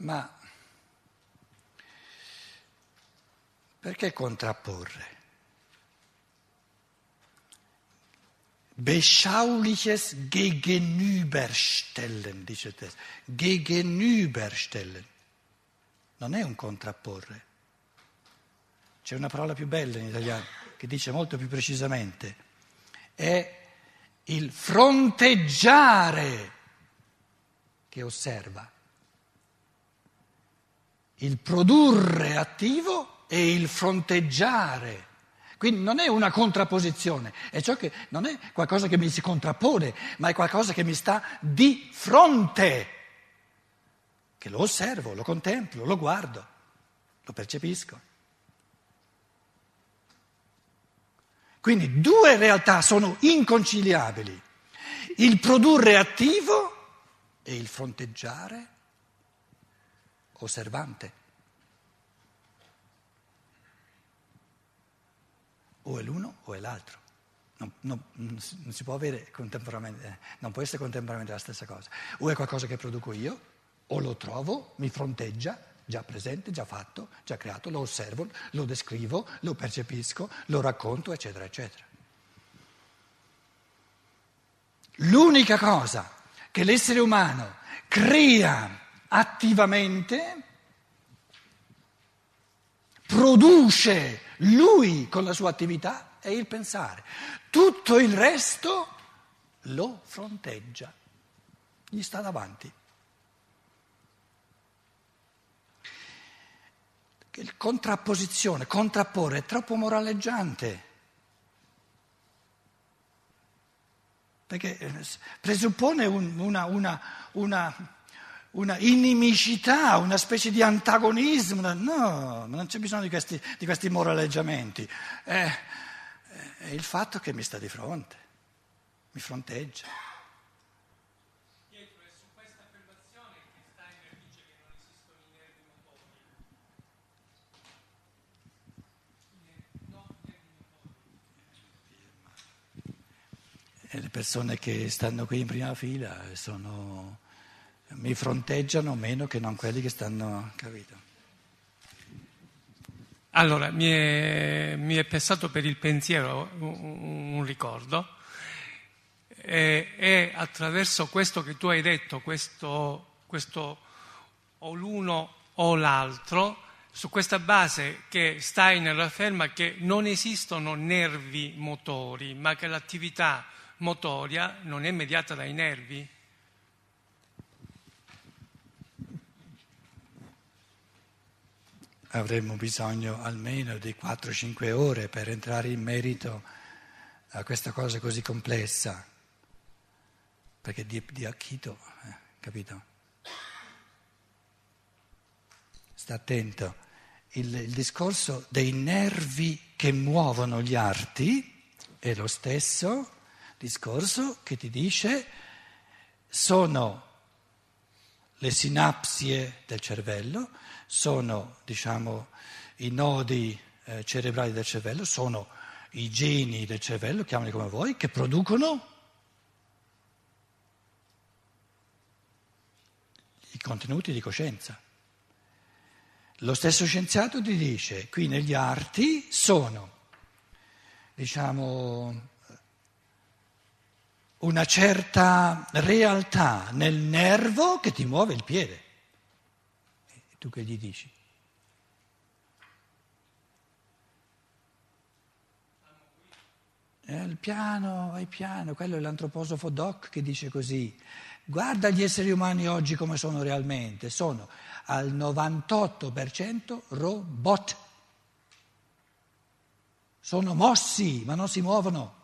Ma perché contrapporre? Beschauliches Gegenüberstellen, dice il testo. Gegenüberstellen. Non è un contrapporre. C'è una parola più bella in italiano che dice molto più precisamente. È il fronteggiare che osserva. Il produrre attivo e il fronteggiare. Quindi non è una contrapposizione, è ciò che non è qualcosa che mi si contrappone, ma è qualcosa che mi sta di fronte, che lo osservo, lo contemplo, lo guardo, lo percepisco. Quindi due realtà sono inconciliabili, il produrre attivo e il fronteggiare osservante. O è l'uno o è l'altro. Non, non, non si può avere contemporaneamente, eh, non può essere contemporaneamente la stessa cosa. O è qualcosa che produco io, o lo trovo, mi fronteggia, già presente, già fatto, già creato, lo osservo, lo descrivo, lo percepisco, lo racconto, eccetera, eccetera. L'unica cosa che l'essere umano crea attivamente, produce lui con la sua attività, è il pensare. Tutto il resto lo fronteggia, gli sta davanti. il contrapposizione, contrapporre è troppo moraleggiante. Perché eh, presuppone un, una, una, una, una, inimicità, una specie di antagonismo. No, non c'è bisogno di questi, di questi moraleggiamenti. È, è il fatto che mi sta di fronte, mi fronteggia. E le persone che stanno qui in prima fila sono, mi fronteggiano meno che non quelli che stanno, capito? Allora, mi è, mi è passato per il pensiero un, un ricordo e, e, attraverso questo che tu hai detto, questo, questo o l'uno o l'altro, su questa base che Steiner afferma che non esistono nervi motori, ma che l'attività motoria non è mediata dai nervi? Avremmo bisogno almeno di 4-5 ore per entrare in merito a questa cosa così complessa, perché di, di Akito, eh, capito? Sta attento. Il, il discorso dei nervi che muovono gli arti è lo stesso discorso che ti dice sono le sinapsie del cervello, sono diciamo, i nodi eh, cerebrali del cervello, sono i geni del cervello, chiamali come vuoi, che producono i contenuti di coscienza. Lo stesso scienziato ti dice, qui negli arti sono, diciamo, una certa realtà nel nervo che ti muove il piede. Tu che gli dici? Il piano, vai piano, quello è l'antroposofo Doc che dice così. Guarda gli esseri umani oggi come sono realmente, sono al 98% robot. Sono mossi, ma non si muovono.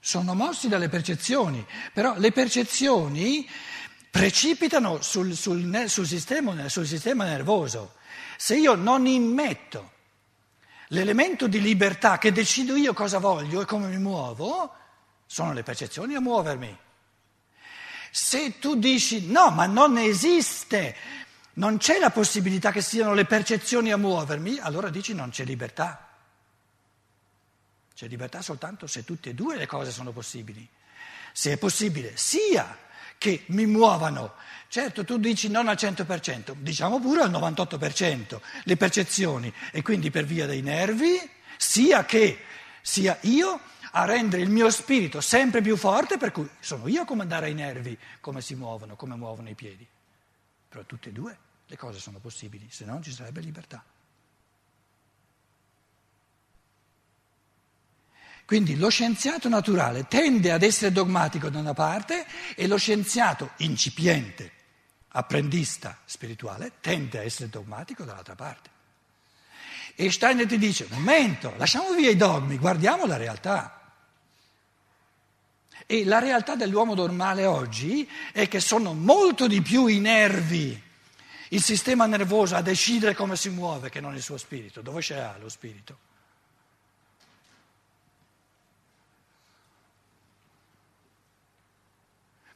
Sono mossi dalle percezioni, però le percezioni precipitano sul, sul, sul, sistema, sul sistema nervoso. Se io non immetto l'elemento di libertà che decido io cosa voglio e come mi muovo, sono le percezioni a muovermi. Se tu dici no, ma non esiste, non c'è la possibilità che siano le percezioni a muovermi, allora dici non c'è libertà. C'è libertà soltanto se tutte e due le cose sono possibili. se è possibile, sia che mi muovano, certo tu dici non al 100%, diciamo pure al 98%, le percezioni, e quindi per via dei nervi, sia che sia io a rendere il mio spirito sempre più forte, per cui sono io a comandare ai nervi come si muovono, come muovono i piedi. Però tutte e due le cose sono possibili, se no non ci sarebbe libertà. Quindi lo scienziato naturale tende ad essere dogmatico da una parte e lo scienziato incipiente, apprendista spirituale, tende a essere dogmatico dall'altra parte. E Steiner ti dice, momento, lasciamo via i dogmi, guardiamo la realtà. E la realtà dell'uomo normale oggi è che sono molto di più i nervi, il sistema nervoso a decidere come si muove che non il suo spirito. Dove c'è lo spirito?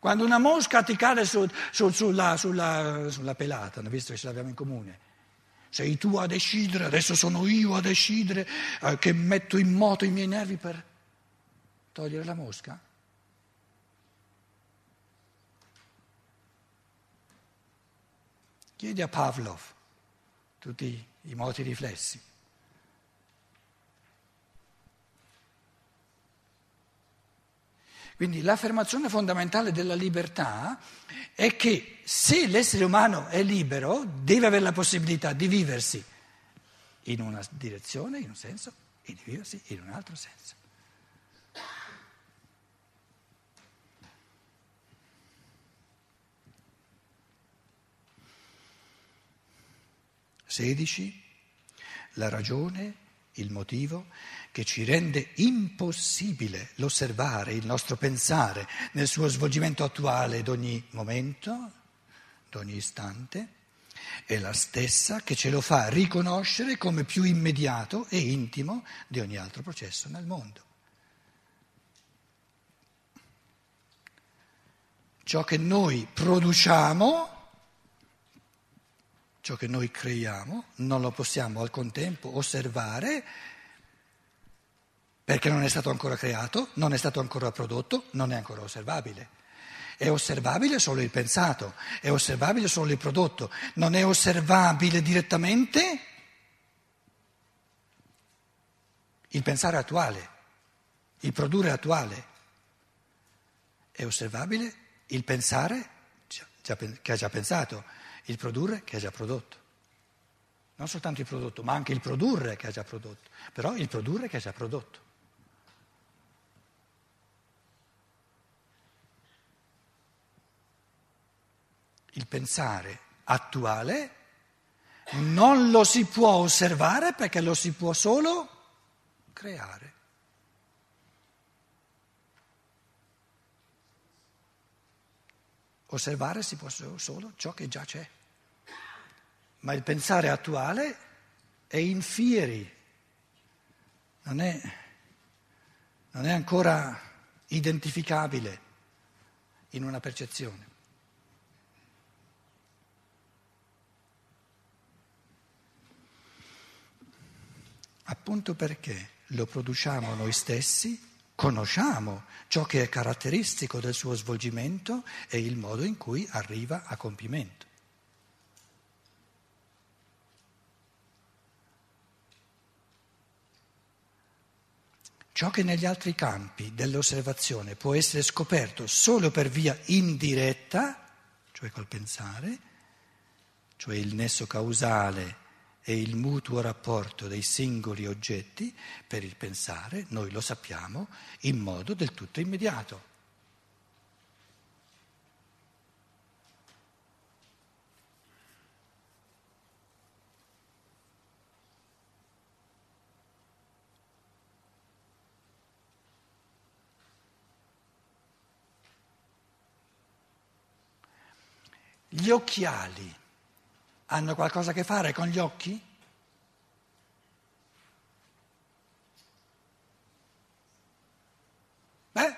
Quando una mosca ti cade su, su, sulla, sulla, sulla pelata, visto che ce l'abbiamo in comune, sei tu a decidere, adesso sono io a decidere eh, che metto in moto i miei nervi per togliere la mosca? Chiedi a Pavlov tutti i moti riflessi. Quindi l'affermazione fondamentale della libertà è che se l'essere umano è libero, deve avere la possibilità di viversi in una direzione, in un senso, e di viversi in un altro senso. Sedici, la ragione il motivo che ci rende impossibile l'osservare il nostro pensare nel suo svolgimento attuale d'ogni momento, d'ogni istante, è la stessa che ce lo fa riconoscere come più immediato e intimo di ogni altro processo nel mondo. Ciò che noi produciamo ciò che noi creiamo, non lo possiamo al contempo osservare perché non è stato ancora creato, non è stato ancora prodotto, non è ancora osservabile. È osservabile solo il pensato, è osservabile solo il prodotto, non è osservabile direttamente il pensare attuale, il produrre attuale. È osservabile il pensare che ha già pensato il produrre che ha già prodotto. Non soltanto il prodotto, ma anche il produrre che ha già prodotto, però il produrre che ha già prodotto. Il pensare attuale non lo si può osservare perché lo si può solo creare. Osservare si può solo ciò che già c'è. Ma il pensare attuale è in fieri, non è, non è ancora identificabile in una percezione. Appunto perché lo produciamo noi stessi conosciamo ciò che è caratteristico del suo svolgimento e il modo in cui arriva a compimento. Ciò che negli altri campi dell'osservazione può essere scoperto solo per via indiretta, cioè col pensare, cioè il nesso causale e il mutuo rapporto dei singoli oggetti per il pensare, noi lo sappiamo in modo del tutto immediato. Gli occhiali hanno qualcosa a che fare con gli occhi? Beh,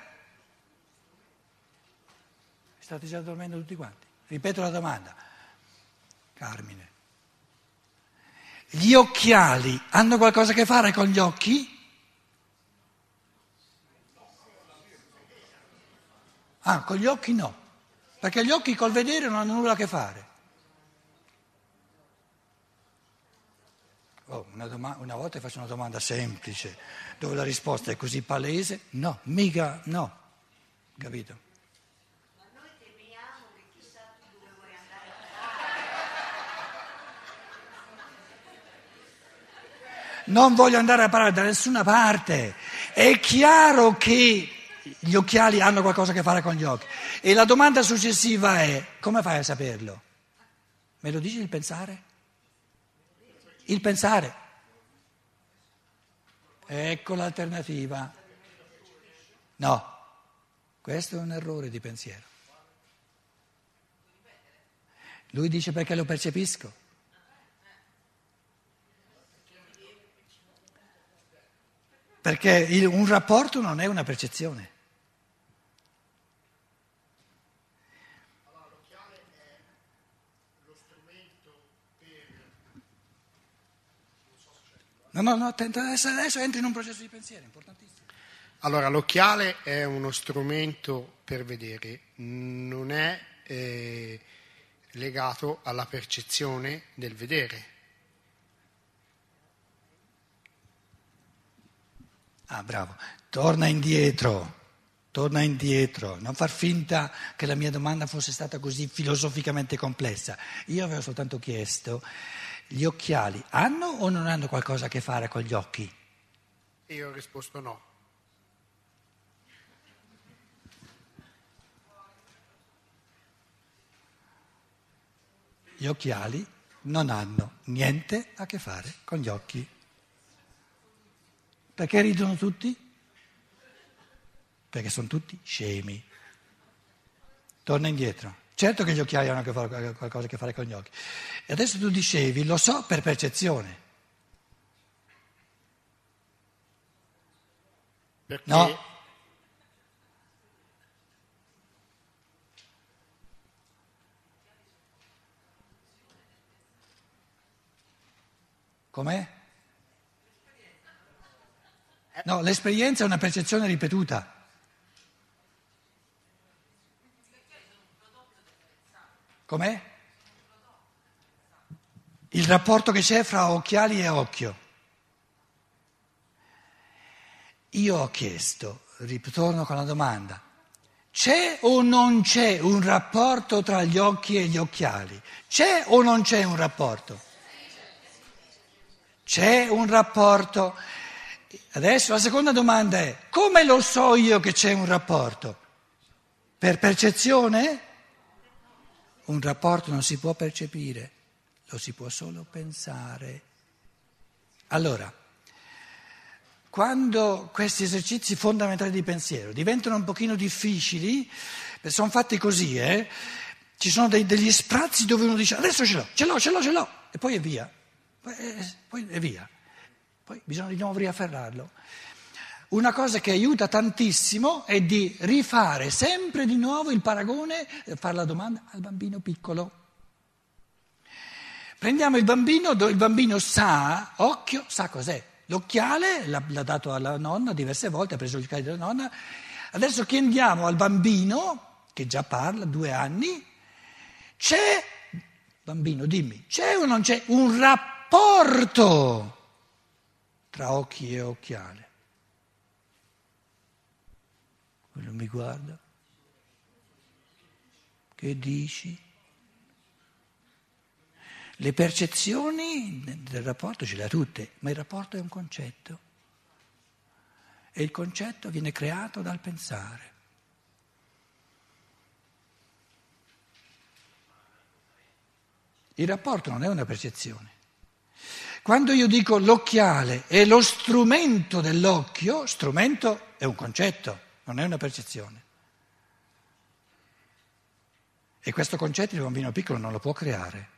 state già dormendo tutti quanti. Ripeto la domanda. Carmine. Gli occhiali hanno qualcosa a che fare con gli occhi? Ah, con gli occhi no, perché gli occhi col vedere non hanno nulla a che fare. Una, doma- una volta faccio una domanda semplice, dove la risposta è così palese, no, mica no, capito? Non voglio andare a parlare da nessuna parte. È chiaro che gli occhiali hanno qualcosa a che fare con gli occhi. E la domanda successiva è, come fai a saperlo? Me lo dici il pensare? Il pensare. Ecco l'alternativa. No, questo è un errore di pensiero. Lui dice perché lo percepisco. Perché il- un rapporto non è una percezione. No, no, no, attento, adesso, adesso entri in un processo di pensiero importantissimo. Allora, l'occhiale è uno strumento per vedere, non è eh, legato alla percezione del vedere. Ah, bravo. Torna indietro, torna indietro. Non far finta che la mia domanda fosse stata così filosoficamente complessa. Io avevo soltanto chiesto, gli occhiali hanno o non hanno qualcosa a che fare con gli occhi? Io ho risposto no. Gli occhiali non hanno niente a che fare con gli occhi. Perché ridono tutti? Perché sono tutti scemi. Torna indietro. Certo che gli occhiali hanno qualcosa a che fare con gli occhi. E adesso tu dicevi, lo so per percezione. Perché No. Com'è? No, l'esperienza è una percezione ripetuta. Com'è? Il rapporto che c'è fra occhiali e occhio. Io ho chiesto, ritorno con la domanda, c'è o non c'è un rapporto tra gli occhi e gli occhiali? C'è o non c'è un rapporto? C'è un rapporto. Adesso la seconda domanda è, come lo so io che c'è un rapporto? Per percezione? Un rapporto non si può percepire, lo si può solo pensare. Allora, quando questi esercizi fondamentali di pensiero diventano un pochino difficili, sono fatti così, eh? ci sono dei- degli sprazzi dove uno dice adesso ce l'ho, ce l'ho, ce l'ho, ce l'ho, e poi è via, poi è, poi è via, poi bisogna di nuovo riafferrarlo. Una cosa che aiuta tantissimo è di rifare sempre di nuovo il paragone, eh, fare la domanda al bambino piccolo. Prendiamo il bambino, il bambino sa, occhio, sa cos'è. L'occhiale l'ha, l'ha dato alla nonna diverse volte, ha preso gli occhiali della nonna. Adesso chiediamo al bambino, che già parla, due anni, c'è, bambino dimmi, c'è o non c'è un rapporto tra occhi e occhiale? Quello mi guarda. Che dici? Le percezioni del rapporto ce le ha tutte, ma il rapporto è un concetto. E il concetto viene creato dal pensare. Il rapporto non è una percezione. Quando io dico l'occhiale è lo strumento dell'occhio, strumento è un concetto, non è una percezione. E questo concetto il bambino piccolo non lo può creare.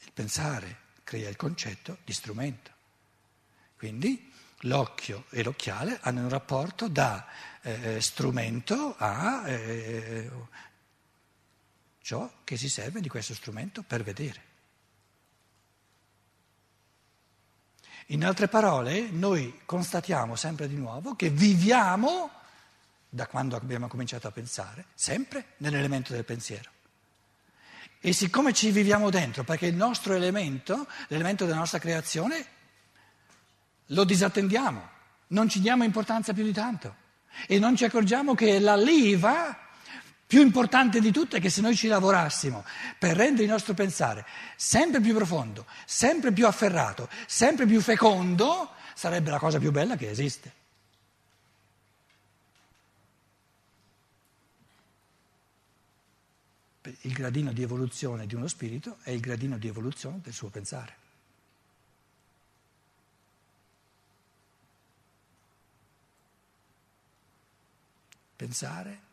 Il pensare crea il concetto di strumento. Quindi l'occhio e l'occhiale hanno un rapporto da eh, strumento a eh, ciò che si serve di questo strumento per vedere. In altre parole, noi constatiamo sempre di nuovo che viviamo, da quando abbiamo cominciato a pensare, sempre nell'elemento del pensiero. E siccome ci viviamo dentro, perché il nostro elemento, l'elemento della nostra creazione, lo disattendiamo, non ci diamo importanza più di tanto e non ci accorgiamo che la leva più importante di tutto è che se noi ci lavorassimo per rendere il nostro pensare sempre più profondo, sempre più afferrato, sempre più fecondo, sarebbe la cosa più bella che esiste. Il gradino di evoluzione di uno spirito è il gradino di evoluzione del suo pensare. Pensare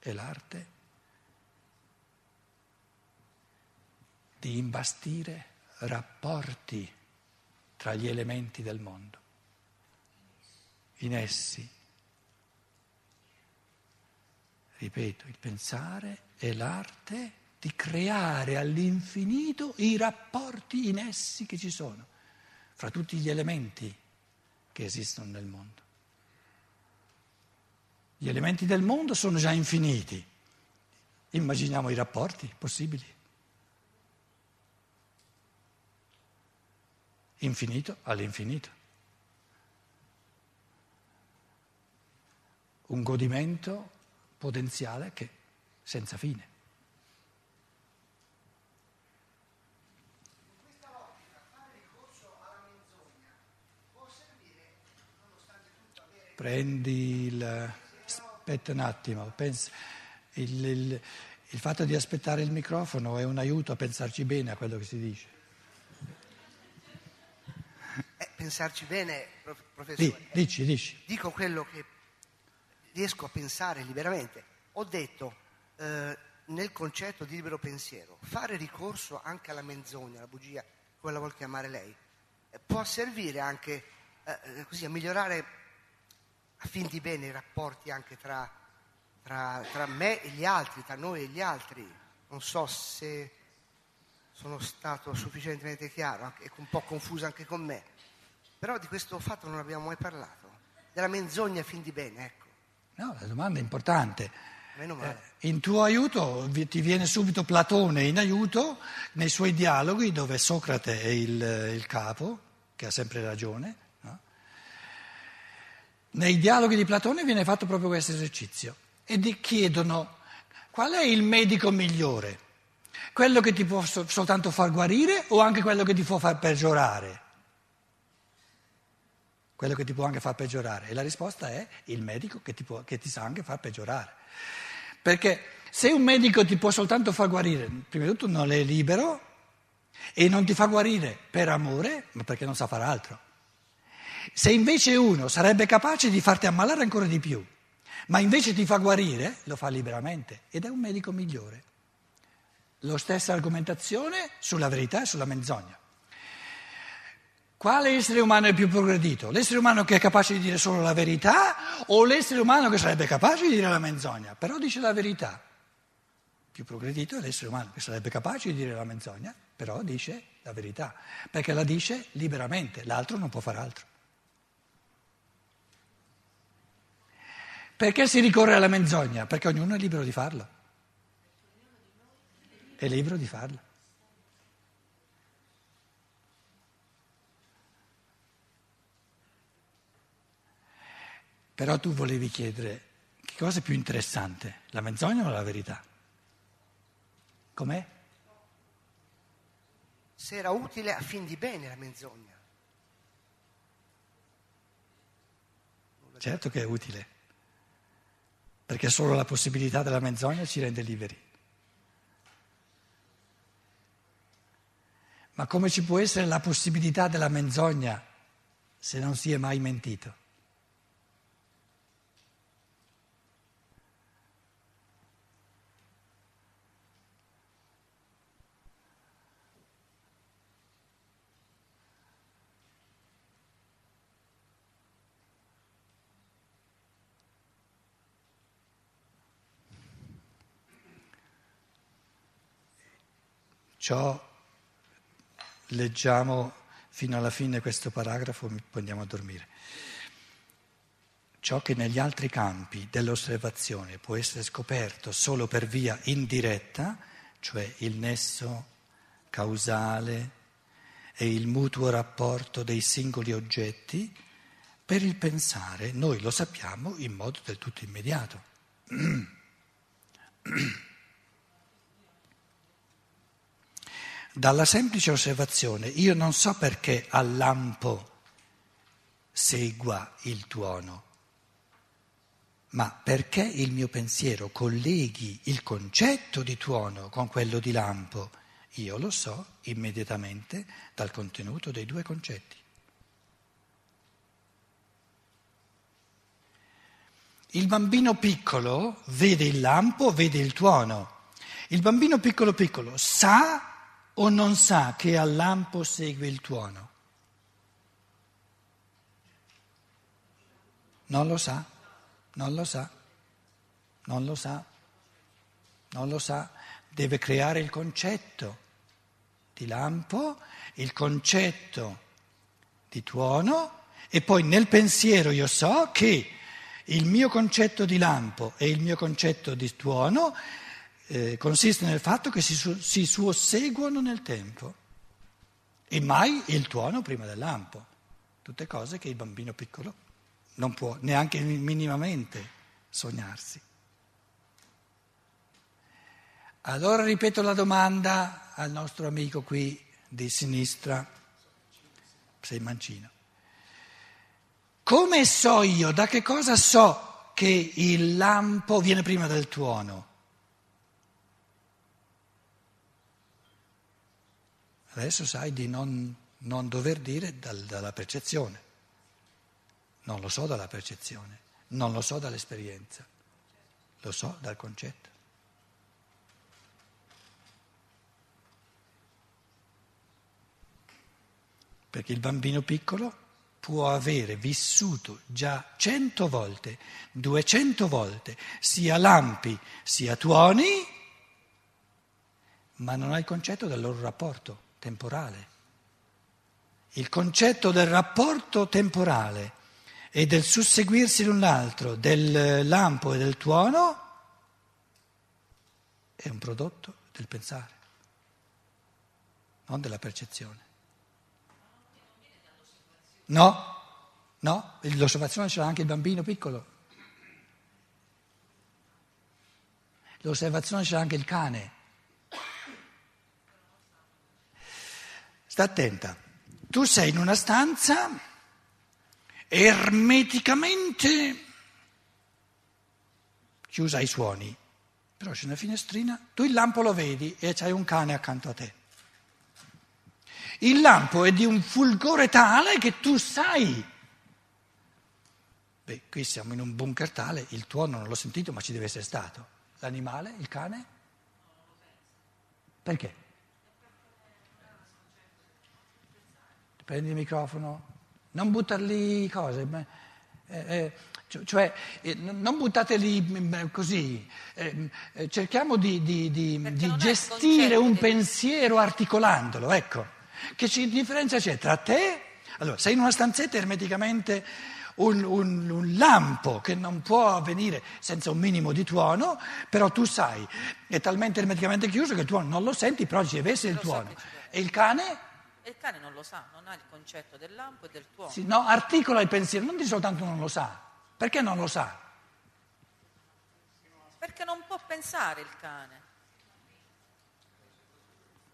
è l'arte di imbastire rapporti tra gli elementi del mondo. In essi, ripeto, il pensare è l'arte di creare all'infinito i rapporti in essi che ci sono, fra tutti gli elementi che esistono nel mondo. Gli elementi del mondo sono già infiniti. Immaginiamo i rapporti possibili. Infinito all'infinito. Un godimento potenziale che senza fine. Prendi il aspetta un attimo, pensa, il, il, il fatto di aspettare il microfono è un aiuto a pensarci bene a quello che si dice. Eh, pensarci bene, professore. Dici, dici. Dico quello che riesco a pensare liberamente. Ho detto eh, nel concetto di libero pensiero, fare ricorso anche alla menzogna, alla bugia, come la vuol chiamare lei, eh, può servire anche eh, eh così a migliorare a fin di bene i rapporti anche tra, tra, tra me e gli altri, tra noi e gli altri. Non so se sono stato sufficientemente chiaro e un po' confuso anche con me, però di questo fatto non abbiamo mai parlato, della menzogna a fin di bene, ecco. No, la domanda è importante. Eh, in tuo aiuto ti viene subito Platone in aiuto nei suoi dialoghi dove Socrate è il, il capo, che ha sempre ragione, nei dialoghi di Platone viene fatto proprio questo esercizio e ti chiedono qual è il medico migliore, quello che ti può soltanto far guarire o anche quello che ti può far peggiorare? Quello che ti può anche far peggiorare. E la risposta è il medico che ti, può, che ti sa anche far peggiorare. Perché se un medico ti può soltanto far guarire, prima di tutto non è libero e non ti fa guarire per amore, ma perché non sa fare altro. Se invece uno sarebbe capace di farti ammalare ancora di più, ma invece ti fa guarire, lo fa liberamente ed è un medico migliore. Lo stessa argomentazione sulla verità e sulla menzogna. Quale essere umano è più progredito? L'essere umano che è capace di dire solo la verità o l'essere umano che sarebbe capace di dire la menzogna? Però dice la verità. Più progredito è l'essere umano che sarebbe capace di dire la menzogna, però dice la verità, perché la dice liberamente, l'altro non può fare altro. Perché si ricorre alla menzogna? Perché ognuno è libero di farlo. È libero di farlo. Però tu volevi chiedere che cosa è più interessante, la menzogna o la verità? Com'è? Se era utile a fin di bene la menzogna. Certo che è utile perché solo la possibilità della menzogna ci rende liberi. Ma come ci può essere la possibilità della menzogna se non si è mai mentito? Ciò leggiamo fino alla fine questo paragrafo, poi andiamo a dormire. Ciò che negli altri campi dell'osservazione può essere scoperto solo per via indiretta, cioè il nesso causale e il mutuo rapporto dei singoli oggetti, per il pensare noi lo sappiamo in modo del tutto immediato. Dalla semplice osservazione io non so perché al lampo segua il tuono ma perché il mio pensiero colleghi il concetto di tuono con quello di lampo, io lo so immediatamente dal contenuto dei due concetti. Il bambino piccolo vede il lampo, vede il tuono. Il bambino piccolo piccolo sa o non sa che al lampo segue il tuono? Non lo sa. Non lo sa, non lo sa, non lo sa. Deve creare il concetto di lampo, il concetto di tuono e poi nel pensiero io so che il mio concetto di lampo e il mio concetto di tuono eh, consiste nel fatto che si, si susseguono nel tempo e mai il tuono prima del lampo. Tutte cose che il bambino piccolo non può neanche minimamente sognarsi. Allora ripeto la domanda al nostro amico qui di sinistra, sei mancino. Come so io, da che cosa so che il lampo viene prima del tuono? Adesso sai di non, non dover dire dal, dalla percezione. Non lo so dalla percezione, non lo so dall'esperienza, lo so dal concetto. Perché il bambino piccolo può avere vissuto già cento volte, duecento volte, sia lampi sia tuoni, ma non ha il concetto del loro rapporto temporale. Il concetto del rapporto temporale e del susseguirsi l'un l'altro del lampo e del tuono è un prodotto del pensare, non della percezione. No, no, l'osservazione ce l'ha anche il bambino piccolo. L'osservazione ce l'ha anche il cane. Sta attenta. Tu sei in una stanza ermeticamente chiusa ai suoni, però c'è una finestrina, tu il lampo lo vedi e c'hai un cane accanto a te. Il lampo è di un fulgore tale che tu sai. Beh, qui siamo in un bunker tale, il tuono non l'ho sentito, ma ci deve essere stato. L'animale, il cane? Perché? Prendi il microfono. Non buttarli cose, eh, eh, cioè eh, non buttateli mm, così, eh, eh, cerchiamo di, di, di, di gestire un pensiero articolandolo, ecco. Che differenza c'è tra te? Allora, sei in una stanzetta ermeticamente un, un, un, lampo che non può avvenire senza un minimo di tuono, però tu sai, è talmente ermeticamente chiuso che il tuono non lo senti, però ci deve essere il tuono. E il cane? E il cane non lo sa, non ha il concetto del lampo e del tuono. Sì, no, articola il pensiero, non di soltanto non lo sa. Perché non lo sa? Perché non può pensare il cane.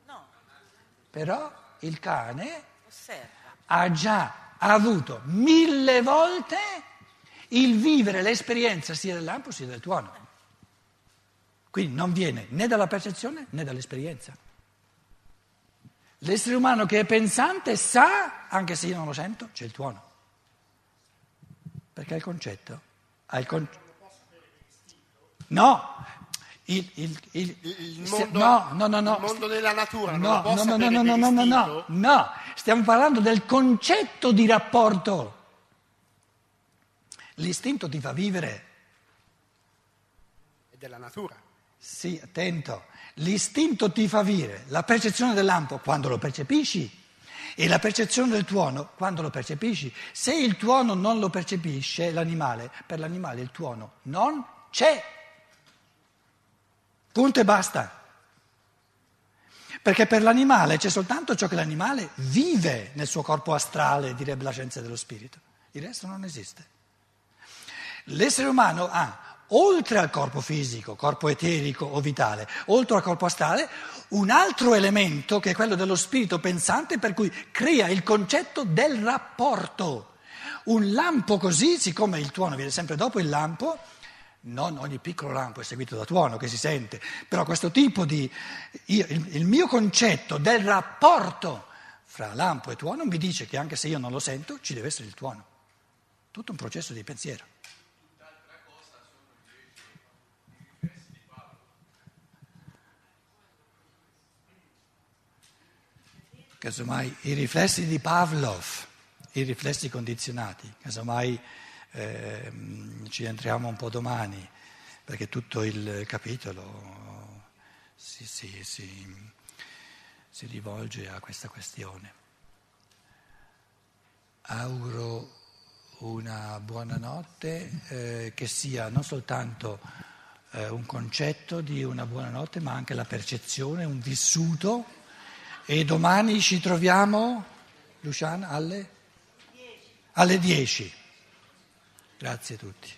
No. Però il cane Osserva. ha già avuto mille volte il vivere l'esperienza sia del lampo sia del tuono. Quindi non viene né dalla percezione né dall'esperienza. L'essere umano che è pensante sa, anche se io non lo sento, c'è il tuono. Perché ha il concetto. Ha il con... No, il, il, il, il, mondo, no, no, no, no. il mondo della natura no, no, no, no, no, no, no, no, no, no, stiamo parlando del concetto di rapporto. L'istinto ti fa vivere. È della natura. Sì, attento. L'istinto ti fa vivere, la percezione del lampo, quando lo percepisci, E la percezione del tuono, quando lo percepisci, se il tuono non lo percepisce, l'animale, per l'animale il tuono non c'è. Punto e basta. Perché per l'animale c'è soltanto ciò che l'animale vive nel suo corpo astrale, direbbe la scienza dello spirito. Il resto non esiste. L'essere umano ha, oltre al corpo fisico, corpo eterico o vitale, oltre al corpo astrale, un altro elemento che è quello dello spirito pensante per cui crea il concetto del rapporto. Un lampo così, siccome il tuono viene sempre dopo il lampo, non ogni piccolo lampo è seguito da tuono che si sente, però questo tipo di... Io, il, il mio concetto del rapporto fra lampo e tuono mi dice che anche se io non lo sento ci deve essere il tuono. Tutto un processo di pensiero. Casomai i riflessi di Pavlov, i riflessi condizionati, casomai eh, ci entriamo un po' domani, perché tutto il capitolo si, si, si, si rivolge a questa questione. Auguro una buona notte eh, che sia non soltanto eh, un concetto di una buona notte, ma anche la percezione, un vissuto e domani ci troviamo, Luciana, alle? alle 10. Grazie a tutti.